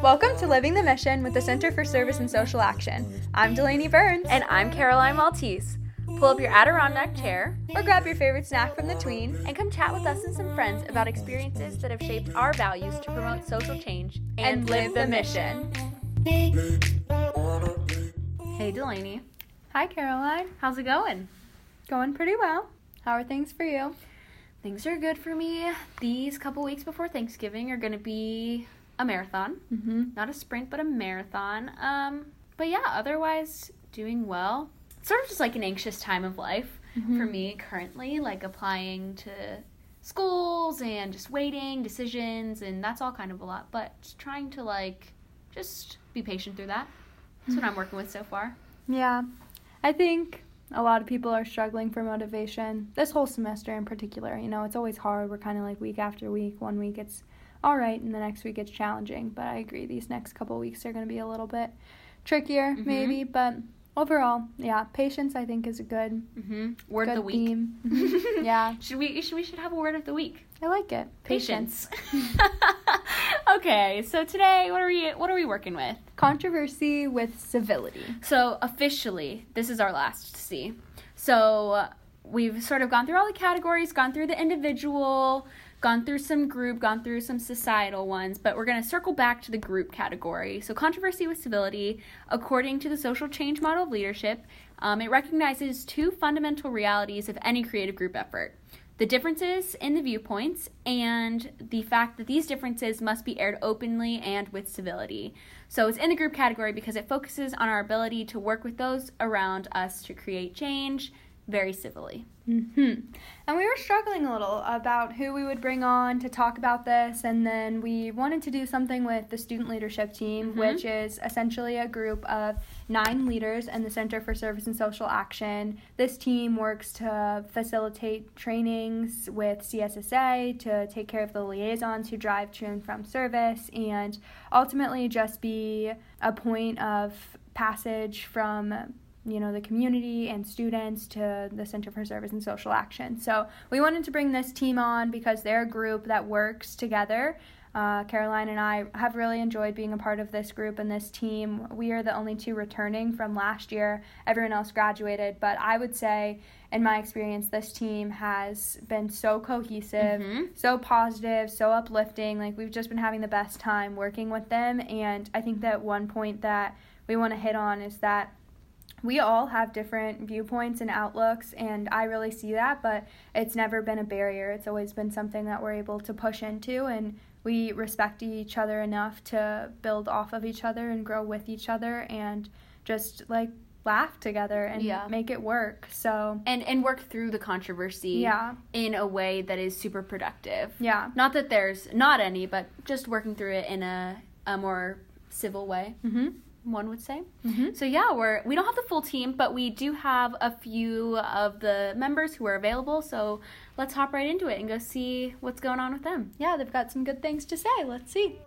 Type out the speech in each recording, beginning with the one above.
Welcome to Living the Mission with the Center for Service and Social Action. I'm Delaney Burns. And I'm Caroline Maltese. Pull up your Adirondack chair or grab your favorite snack from the tween and come chat with us and some friends about experiences that have shaped our values to promote social change and, and live the mission. Hey Delaney. Hi Caroline. How's it going? Going pretty well. How are things for you? Things are good for me. These couple weeks before Thanksgiving are going to be a marathon. Mm-hmm. Not a sprint, but a marathon. Um, but yeah, otherwise doing well. Sort of just like an anxious time of life mm-hmm. for me currently, like applying to schools and just waiting, decisions, and that's all kind of a lot. But trying to like just be patient through that. That's what I'm working with so far. Yeah. I think a lot of people are struggling for motivation this whole semester in particular. You know, it's always hard. We're kind of like week after week. One week it's all right, and the next week it's challenging. But I agree, these next couple weeks are going to be a little bit trickier, Mhm. maybe. But overall, yeah, patience I think is a good Mm-hmm. Word good of the week. theme. Yeah, Should we? Should we should have a word of the week? I like it. Patience. okay, so today, what are we? What are we working with? Controversy with civility. So officially, this is our last C. So we've sort of gone through all the categories, gone through the individual, gone through some group, gone through some societal ones, but we're going to circle back to the group category. So controversy with civility, according to the social change model of leadership, um, it recognizes two fundamental realities of any creative group effort. The differences in the viewpoints and the fact that these differences must be aired openly and with civility. So it's in the group category because it focuses on our ability to work with those around us to create change very civilly. Hmm And we were struggling a little about who we would bring on to talk about this, and then we wanted to do something with the student leadership team, Mhm. which is essentially a group of nine leaders in the Center for Service and Social Action. This team works to facilitate trainings with CSSA, to take care of the liaisons who drive to and from service, and ultimately just be a point of passage from you know the community and students to the Center for Service and Social Action. So we wanted to bring this team on because they're a group that works together. Uh, Caroline and I have really enjoyed being a part of this group and this team. We are the only two returning from last year. Everyone else graduated, but I would say, in my experience, this team has been so cohesive, Mhm. so positive, so uplifting. Like we've just been having the best time working with them. And I think that one point that we want to hit on is that we all have different viewpoints and outlooks and i really see that but it's never been a barrier. It's always been something that we're able to push into and we respect each other enough to build off of each other and grow with each other and just like laugh together and Yeah. make it work so And and work through the controversy yeah. in a way that is super productive. yeah. Not that there's not any, but just working through it in a a more civil way, mhm one would say. mhm So yeah, we're we don't have the full team, but we do have a few of the members who are available. So let's hop right into it and go see what's going on with them. yeah they've got some good things to say let's see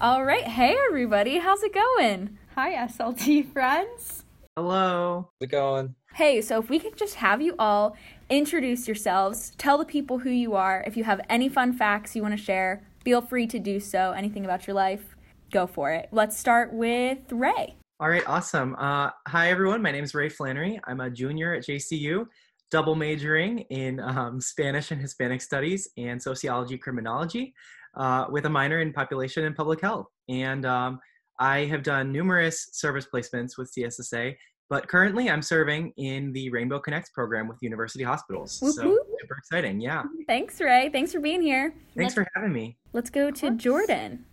All right, hey everybody, how's it going? hi slt friends Hello. How's it going? Hey, so if we could just have you all introduce yourselves, tell the people who you are. If you have any fun facts you want to share, feel free to do so. Anything about your life, go for it. Let's start with Ray. All right, awesome. Uh, hi, everyone. My name is Ray Flannery. I'm a junior at JCU, double majoring in um, Spanish and Hispanic Studies and Sociology Criminology uh, with a minor in Population and Public Health. And um, I have done numerous service placements with CSSA, but currently I'm serving in the Rainbow Connects program with University Hospitals. Whoop, so whoop. super exciting. Yeah. Thanks, Ray. Thanks for being here. Thanks for having me. Let's go to Jordan.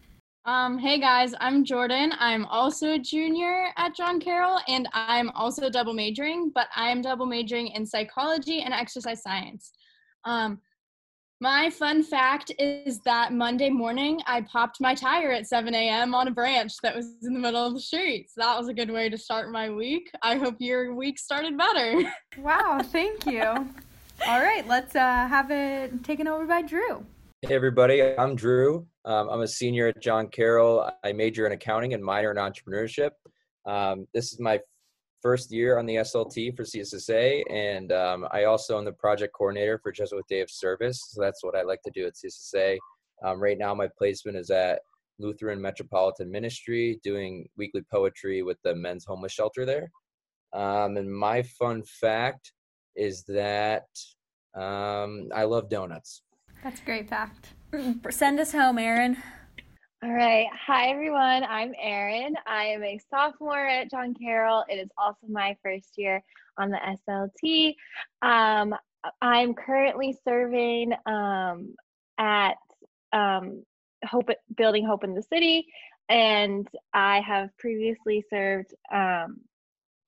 Um, hey guys, I'm Jordan. I'm also a junior at John Carroll, and I'm also double majoring, but I'm double majoring in psychology and exercise science. Um, my fun fact is that Monday morning I popped my tire at 7 a.m. on a branch that was in the middle of the street. So that was a good way to start my week. I hope your week started better. wow thank you all right let's uh have it taken over by drew Hey, everybody. I'm Drew. Um, I'm a senior at John Carroll. I major in accounting and minor in entrepreneurship. Um, this is my first year on the SLT for CSSA, and um, I also am the project coordinator for Jesuit Day of Service. So that's what I like to do at CSSA. Um, right now, my placement is at Lutheran Metropolitan Ministry, doing weekly poetry with the men's homeless shelter there. Um, and my fun fact is that um, I love donuts. That's a great fact. Send us home, Erin. All right. Hi, everyone. I'm Erin. I am a sophomore at John Carroll. It is also my first year on the SLT. Um, I'm currently serving um, at um, Hope Building Hope in the City, and I have previously served um,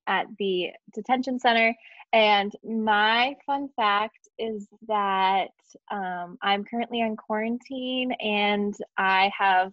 at the detention center. And my fun fact is that um, I'm currently on quarantine and I have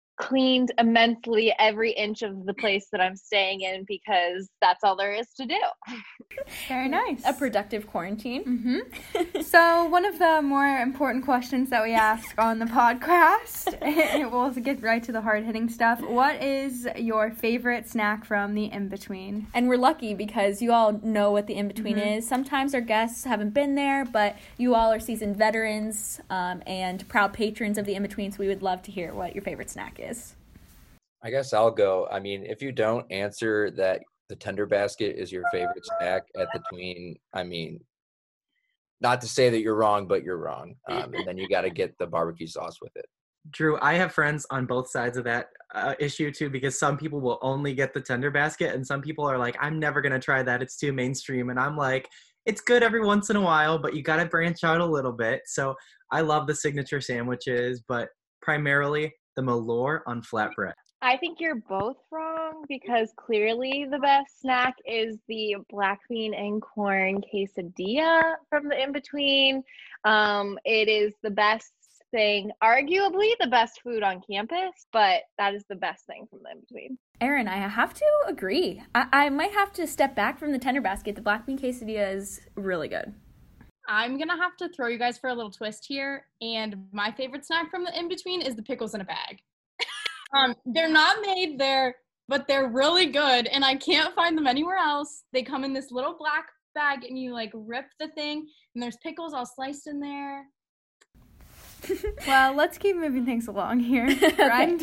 cleaned immensely every inch of the place that I'm staying in because that's all there is to do. Very nice. A productive quarantine. Mm-hmm. so, one of the more important questions that we ask on the podcast, and we'll get right to the hard hitting stuff. What is your favorite snack from the in between? And we're lucky because you all know what the in between mm-hmm. is. Sometimes our guests haven't been there, but you all are seasoned veterans um, and proud patrons of the in between, so we would love to hear what your favorite snack is is? I guess I'll go. I mean, if you don't answer that the tender basket is your favorite snack at the tween, I mean, not to say that you're wrong, but you're wrong. Um, and then you got to get the barbecue sauce with it. Drew, I have friends on both sides of that uh, issue too, because some people will only get the tender basket, and some people are like, "I'm never gonna try that; it's too mainstream." And I'm like, "It's good every once in a while, but you got to branch out a little bit." So I love the signature sandwiches, but primarily the Malort on flatbread? I think you're both wrong because clearly the best snack is the black bean and corn quesadilla from the in between. Um, it is the best thing, arguably the best food on campus, but that is the best thing from the in between. Erin, I have to agree. I-, I might have to step back from the tender basket. The black bean quesadilla is really good. I'm gonna have to throw you guys for a little twist here. And my favorite snack from the in between is the pickles in a bag. um, they're not made there, but they're really good, and I can't find them anywhere else. They come in this little black bag, and you like rip the thing, and there's pickles all sliced in there well, let's keep moving things along here, right?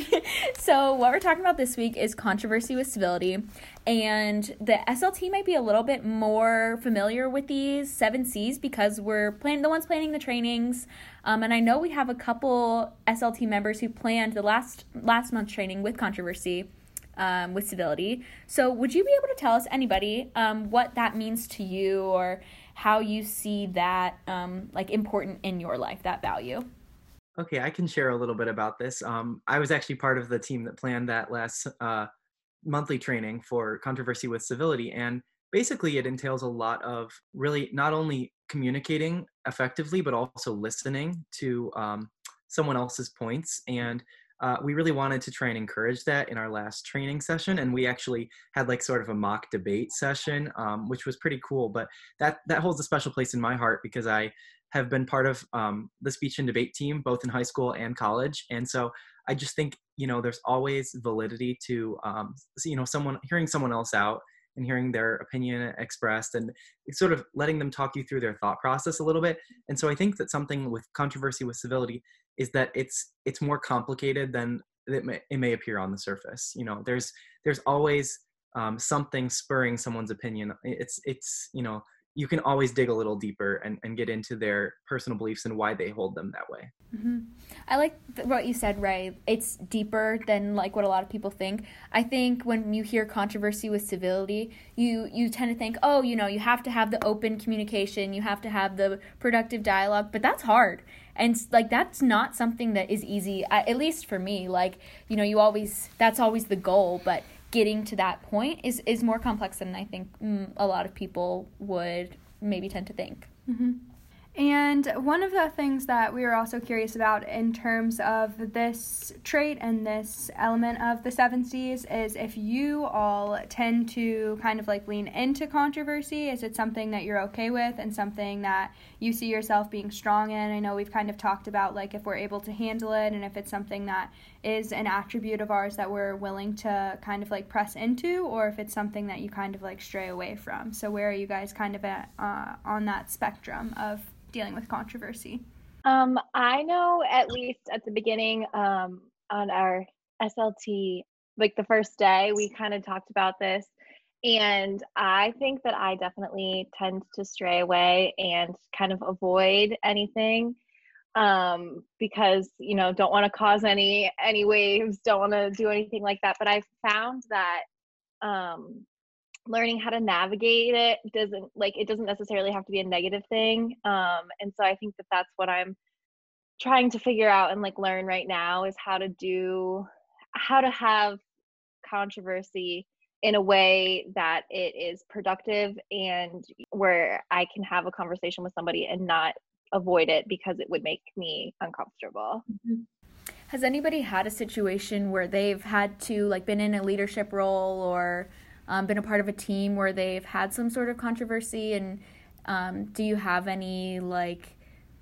so, what we're talking about this week is controversy with civility, and the SLT might be a little bit more familiar with these seven C's because we're planning the ones planning the trainings. Um, and I know we have a couple SLT members who planned the last last month's training with controversy. Um, with civility. So, would you be able to tell us, anybody, um, what that means to you or how you see that um, like important in your life, that value? Okay, I can share a little bit about this. Um, I was actually part of the team that planned that last uh, monthly training for controversy with civility. And basically, it entails a lot of really not only communicating effectively, but also listening to um, someone else's points. And uh, we really wanted to try and encourage that in our last training session. And we actually had like sort of a mock debate session, um, which was pretty cool. But that that holds a special place in my heart because I have been part of um, the speech and debate team both in high school and college. And so i just think you know there's always validity to um, you know someone hearing someone else out and hearing their opinion expressed and sort of letting them talk you through their thought process a little bit. And so i think that something with controversy with civility is that it's it's more complicated than it may, it may appear on the surface. You know there's there's always um, something spurring someone's opinion. It's it's you know you can always dig a little deeper and, and get into their personal beliefs and why they hold them that way. Mm-hmm. I like th- what you said, Ray. It's deeper than like what a lot of people think. I think when you hear controversy with civility, you you tend to think, oh, you know, you have to have the open communication, you have to have the productive dialogue, but that's hard. And like that's not something that is easy, at least for me. Like you know, you always that's always the goal, but getting to that point is is more complex than I think mm, a lot of people would maybe tend to think. Mm-hmm. And one of the things that we were also curious about in terms of this trait and this element of the seven C's is if you all tend to kind of like lean into controversy. Is it something that you're okay with and something that you see yourself being strong in? I know we've kind of talked about like if we're able to handle it and if it's something that is an attribute of ours that we're willing to kind of like press into or if it's something that you kind of like stray away from. So, where are you guys kind of at uh, on that spectrum of dealing with controversy? Um, I know at least at the beginning um, on our SLT, like the first day, we kind of talked about this. And I think that I definitely tend to stray away and kind of avoid anything um, because you know don't want to cause any any waves, don't want to do anything like that. But I found that um, learning how to navigate it doesn't like it doesn't necessarily have to be a negative thing um and so i think that that's what i'm trying to figure out and like learn right now is how to do how to have controversy in a way that it is productive and where i can have a conversation with somebody and not avoid it because it would make me uncomfortable mm-hmm. has anybody had a situation where they've had to like been in a leadership role or um, been a part of a team where they've had some sort of controversy? And um, do you have any like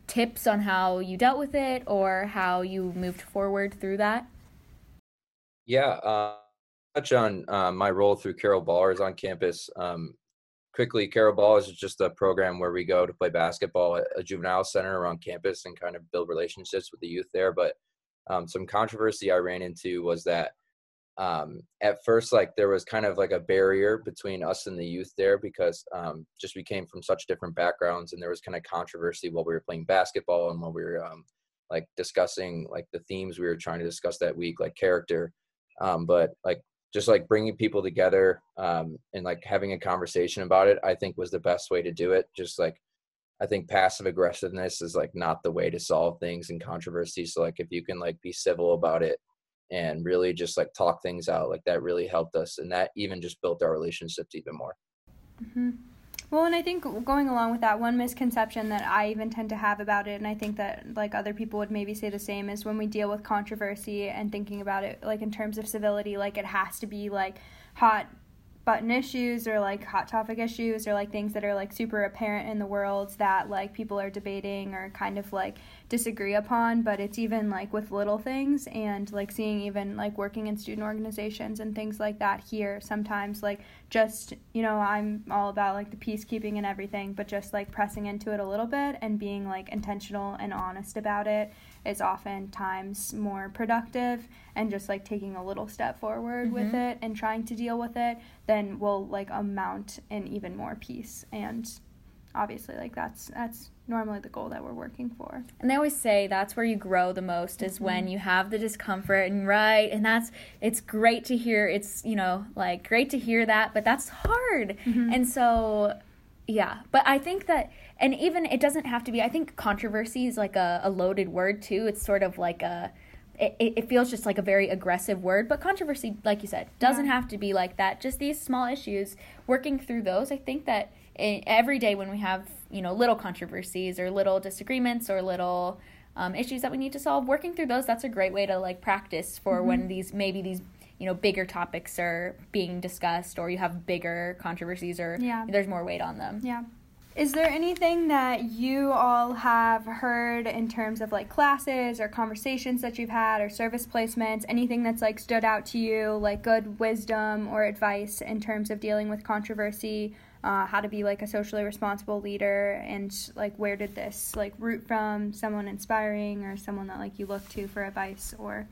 tips on how you dealt with it or how you moved forward through that? Yeah uh, touch on uh, my role through carroll ballers on campus. Um, quickly Carroll ballers is just a program where we go to play basketball at a juvenile center around campus and kind of build relationships with the youth there. But um, some controversy i ran into was that um, at first like there was kind of like a barrier between us and the youth there because um, just we came from such different backgrounds and there was kind of controversy while we were playing basketball and while we were um, like discussing like the themes we were trying to discuss that week like character. Um, but like just like bringing people together um, and like having a conversation about it i think was the best way to do it. Just like i think passive aggressiveness is like not the way to solve things and controversy. So like if you can like be civil about it and really just like talk things out like that really helped us and that even just built our relationships even more mm-hmm. well and i think going along with that one misconception that i even tend to have about it and i think that like other people would maybe say the same is when we deal with controversy and thinking about it like in terms of civility like it has to be like hot button issues or like hot topic issues or like things that are like super apparent in the world that like people are debating or kind of like disagree upon but it's even like with little things and like seeing even like working in student organizations and things like that here sometimes like just you know i'm all about like the peacekeeping and everything but just like pressing into it a little bit and being like intentional and honest about it is oftentimes more productive and just like taking a little step forward mm-hmm. with it and trying to deal with it then will like amount in even more peace and obviously like that's that's normally the goal that we're working for. And they always say that's where you grow the most is mm-hmm. when you have the discomfort and right and that's it's great to hear it's you know like great to hear that but that's hard. Mm-hmm. And so yeah, but I think that and even it doesn't have to be I think controversy is like a, a loaded word too. It's sort of like a it, it feels just like a very aggressive word, but controversy, like you said, doesn't yeah. have to be like that. Just these small issues, working through those, I think that every day when we have you know little controversies or little disagreements or little um, issues that we need to solve working through those that's a great way to like practice for mm-hmm. when these maybe these you know bigger topics are being discussed or you have bigger controversies or yeah. there's more weight on them yeah is there anything that you all have heard in terms of like classes or conversations that you've had or service placements? Anything that's like stood out to you like good wisdom or advice in terms of dealing with controversy uh, how to be like a socially responsible leader? And like where did this like root from? Someone inspiring or someone that like you look to for advice? Or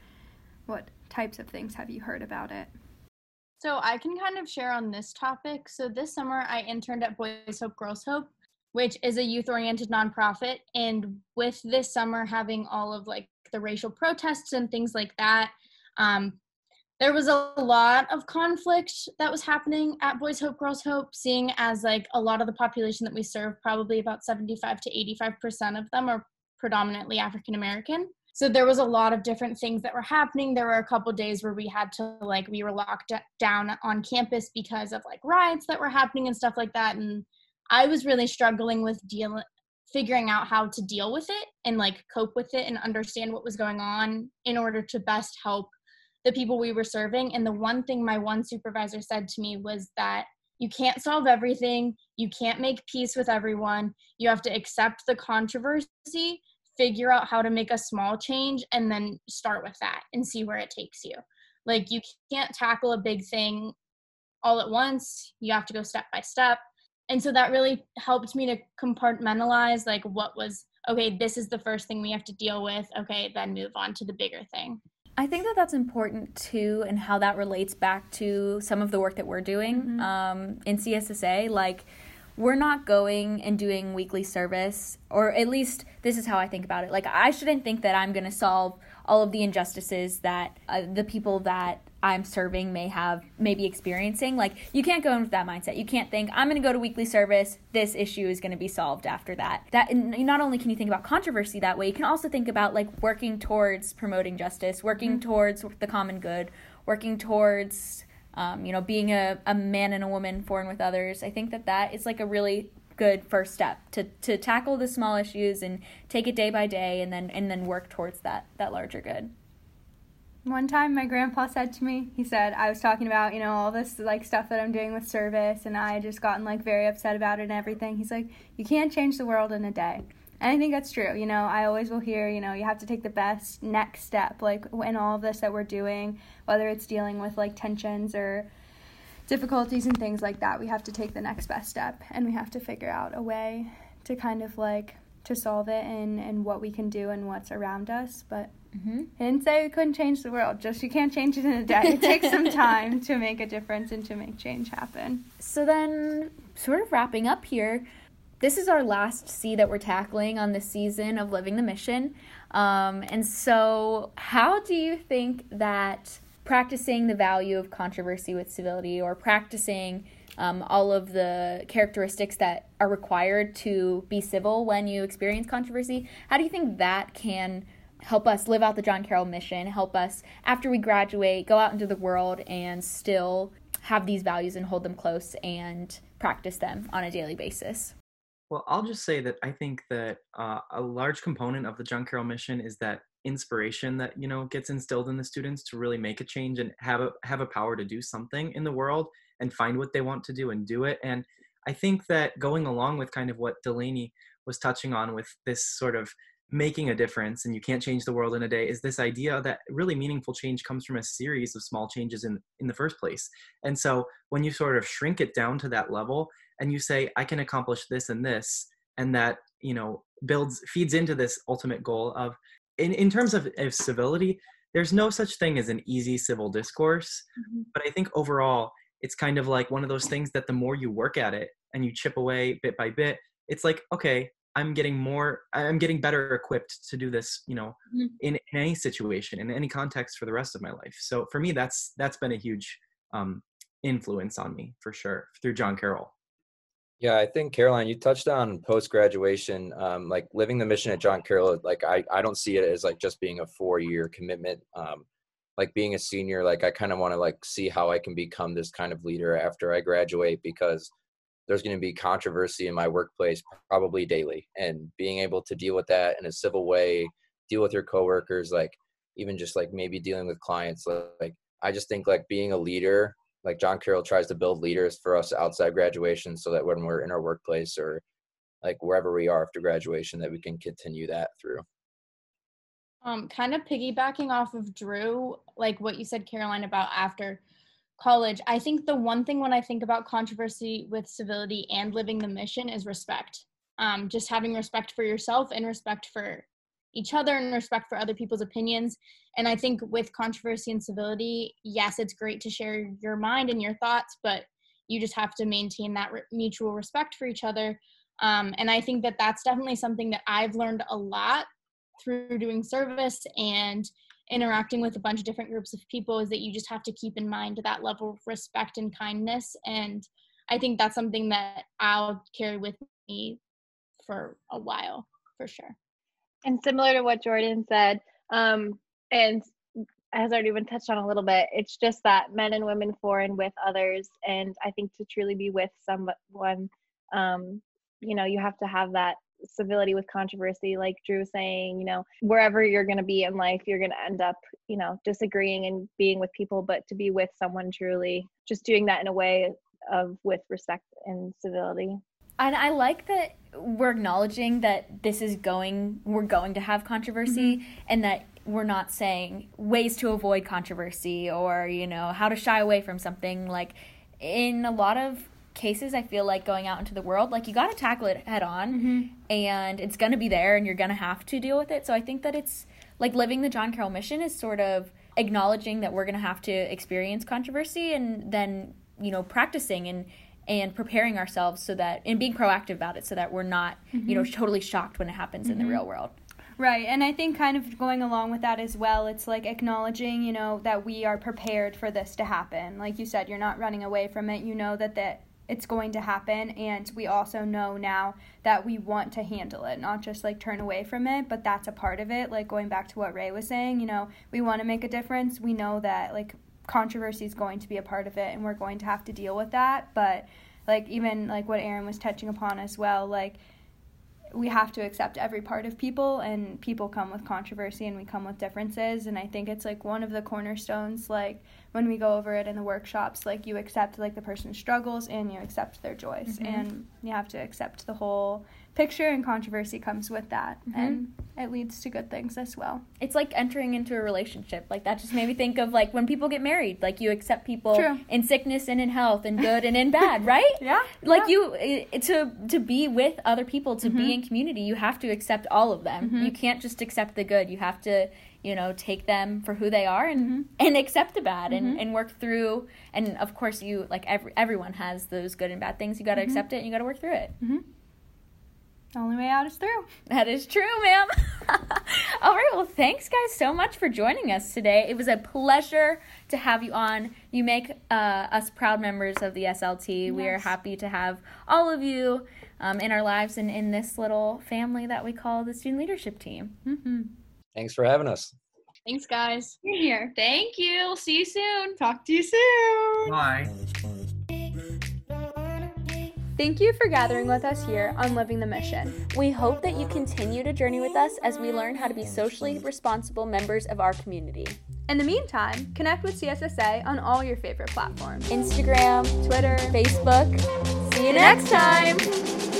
what types of things have you heard about it so i can kind of share on this topic so this summer i interned at boys hope girls hope which is a youth oriented nonprofit and with this summer having all of like the racial protests and things like that um, there was a lot of conflict that was happening at Boys Hope Girls Hope, seeing as like a lot of the population that we serve, probably about 75 to 85% of them are predominantly African American. So there was a lot of different things that were happening. There were a couple days where we had to like we were locked down on campus because of like riots that were happening and stuff like that. And I was really struggling with dealing figuring out how to deal with it and like cope with it and understand what was going on in order to best help the people we were serving. And the one thing my one supervisor said to me was that you can't solve everything, you can't make peace with everyone. You have to accept the controversy, figure out how to make a small change, and then start with that and see where it takes you. Like, you can't tackle a big thing all at once, you have to go step by step. And so that really helped me to compartmentalize like what was okay, this is the first thing we have to deal with. Okay, then move on to the bigger thing. I think that that's important too, and how that relates back to some of the work that we're doing mm-hmm. um, in CSSA. Like, we're not going and doing weekly service, or at least this is how I think about it. Like, I shouldn't think that I'm going to solve all of the injustices that uh, the people that I'm serving may have maybe experiencing. Like you can't go in with that mindset. You can't think I'm going to go to weekly service. This issue is going to be solved after that. That not only can you think about controversy that way, you can also think about like working towards promoting justice, working mm-hmm. towards the common good, working towards um, you know being a, a man and a woman for and with others. I think that that is like a really good first step to to tackle the small issues and take it day by day and then and then work towards that that larger good. One time my grandpa said to me, he said, I was talking about, you know, all this like stuff that I'm doing with service and I had just gotten like very upset about it and everything. He's like, you can't change the world in a day. And I think that's true. You know, I always will hear, you know, you have to take the best next step, like in all of this that we're doing, whether it's dealing with like tensions or difficulties and things like that. We have to take the next best step and we have to figure out a way to kind of like to solve it and, and what we can do and what's around us. But Mm-hmm. I didn't say we couldn't change the world, just you can't change it in a day. It takes some time to make a difference and to make change happen. So, then, sort of wrapping up here, this is our last C that we're tackling on this season of Living the Mission. Um, and so, how do you think that practicing the value of controversy with civility or practicing um, all of the characteristics that are required to be civil when you experience controversy, how do you think that can help us live out the John Carroll mission, help us after we graduate go out into the world and still have these values and hold them close and practice them on a daily basis. Well, I'll just say that I think that uh, a large component of the John Carroll mission is that inspiration that you know gets instilled in the students to really make a change and have a have a power to do something in the world and find what they want to do and do it. And I think that going along with kind of what Delaney was touching on with this sort of making a difference and you can't change the world in a day is this idea that really meaningful change comes from a series of small changes in in the first place and so when you sort of shrink it down to that level and you say i can accomplish this and this and that you know builds feeds into this ultimate goal of in, in terms of, of civility there's no such thing as an easy civil discourse mm-hmm. but i think overall it's kind of like one of those things that the more you work at it and you chip away bit by bit it's like okay I'm getting more, I'm getting better equipped to do this, you know, mm-hmm. in, in, any situation, in any context for the rest of my life. So for me, that's that's been a huge um, influence on me for sure through John Carroll. Yeah, I think Caroline, you touched on post graduation, um, like living the mission at John Carroll. Like I, I don't see it as like just being a four year commitment. Um, like being a senior, like I kind of want to like see how I can become this kind of leader after I graduate because there's going to be controversy in my workplace probably daily and being able to deal with that in a civil way deal with your coworkers like even just like maybe dealing with clients like i just think like being a leader like john carroll tries to build leaders for us outside graduation so that when we're in our workplace or like wherever we are after graduation that we can continue that through um kind of piggybacking off of drew like what you said caroline about after college, I think the one thing when I think about controversy with civility and living the mission is respect. Um, just having respect for yourself and respect for each other and respect for other people's opinions. And I think with controversy and civility, yes, it's great to share your mind and your thoughts, but you just have to maintain that re- mutual respect for each other. Um, and I think that that's definitely something that I've learned a lot through doing service and interacting with a bunch of different groups of people is that you just have to keep in mind that level of respect and kindness and i think that's something that i'll carry with me for a while for sure and similar to what jordan said um, and has already been touched on a little bit it's just that men and women for and with others. And i think to truly be with someone um, you know you have to have that civility with controversy like drew was saying you know wherever you're going to be in life you're going to end up you know disagreeing and being with people. But to be with someone truly just doing that in a way of with respect and civility and I like that we're acknowledging that this is going we're going to have controversy mm-hmm. and that we're not saying ways to avoid controversy or you know how to shy away from something like in a lot of cases i feel like going out into the world like you got to tackle it head on mm-hmm. and it's going to be there and you're going to have to deal with it so i think that it's like living the john carroll mission is sort of acknowledging that we're going to have to experience controversy and then you know practicing and and preparing ourselves so that and being proactive about it so that we're not mm-hmm. you know mm-hmm. totally shocked when it happens mm-hmm. in the mm-hmm. real world Right. And I think kind of going along with that as well, it's like acknowledging, you know, that we are prepared for this to happen. Like you said, you're not running away from it. You know that that it's going to happen and we also know now that we want to handle it, not just like turn away from it, but that's a part of it. Like going back to what Ray was saying, you know, we want to make a difference. We know that like controversy is going to be a part of it and we're going to have to deal with that, but like even like what Erin was touching upon as well, like we have to accept every part of people and people come with controversy and we come with differences. And i think it's like one of the cornerstones like when we go over it in the workshops like you accept like the person's struggles and you accept their joys. Mm-hmm. and you have to accept the whole picture and controversy comes with that mm-hmm. and it leads to good things as well it's like entering into a relationship like that just made me think of like when people get married like you accept people True. in sickness and in health and good and in bad right yeah like yeah. you it, to to be with other people to mm-hmm. be in community you have to accept all of them mm-hmm. you can't just accept the good you have to you know take them for who they are and mm-hmm. and accept the bad and, mm-hmm. and work through and of course you like every everyone has those good and bad things you got to mm-hmm. accept it and you got to work through it the only way out is through. That is true, ma'am. All right, well, thanks, guys, so much for joining us today. It was a pleasure to have you on. You make uh, us proud members of the SLT. Yes. We are happy to have all of you um, in our lives and in this little family that we call the student leadership team. Mm-hmm. Thanks for having us. Thanks, guys. You're here. Thank you. See you soon. Talk to you soon. Bye. Thank you for gathering with us here on Living the Mission. We hope that you continue to journey with us as we learn how to be socially responsible members of our community. In the meantime, connect with CSSA on all your favorite platforms Instagram, Twitter, Facebook. See you next time.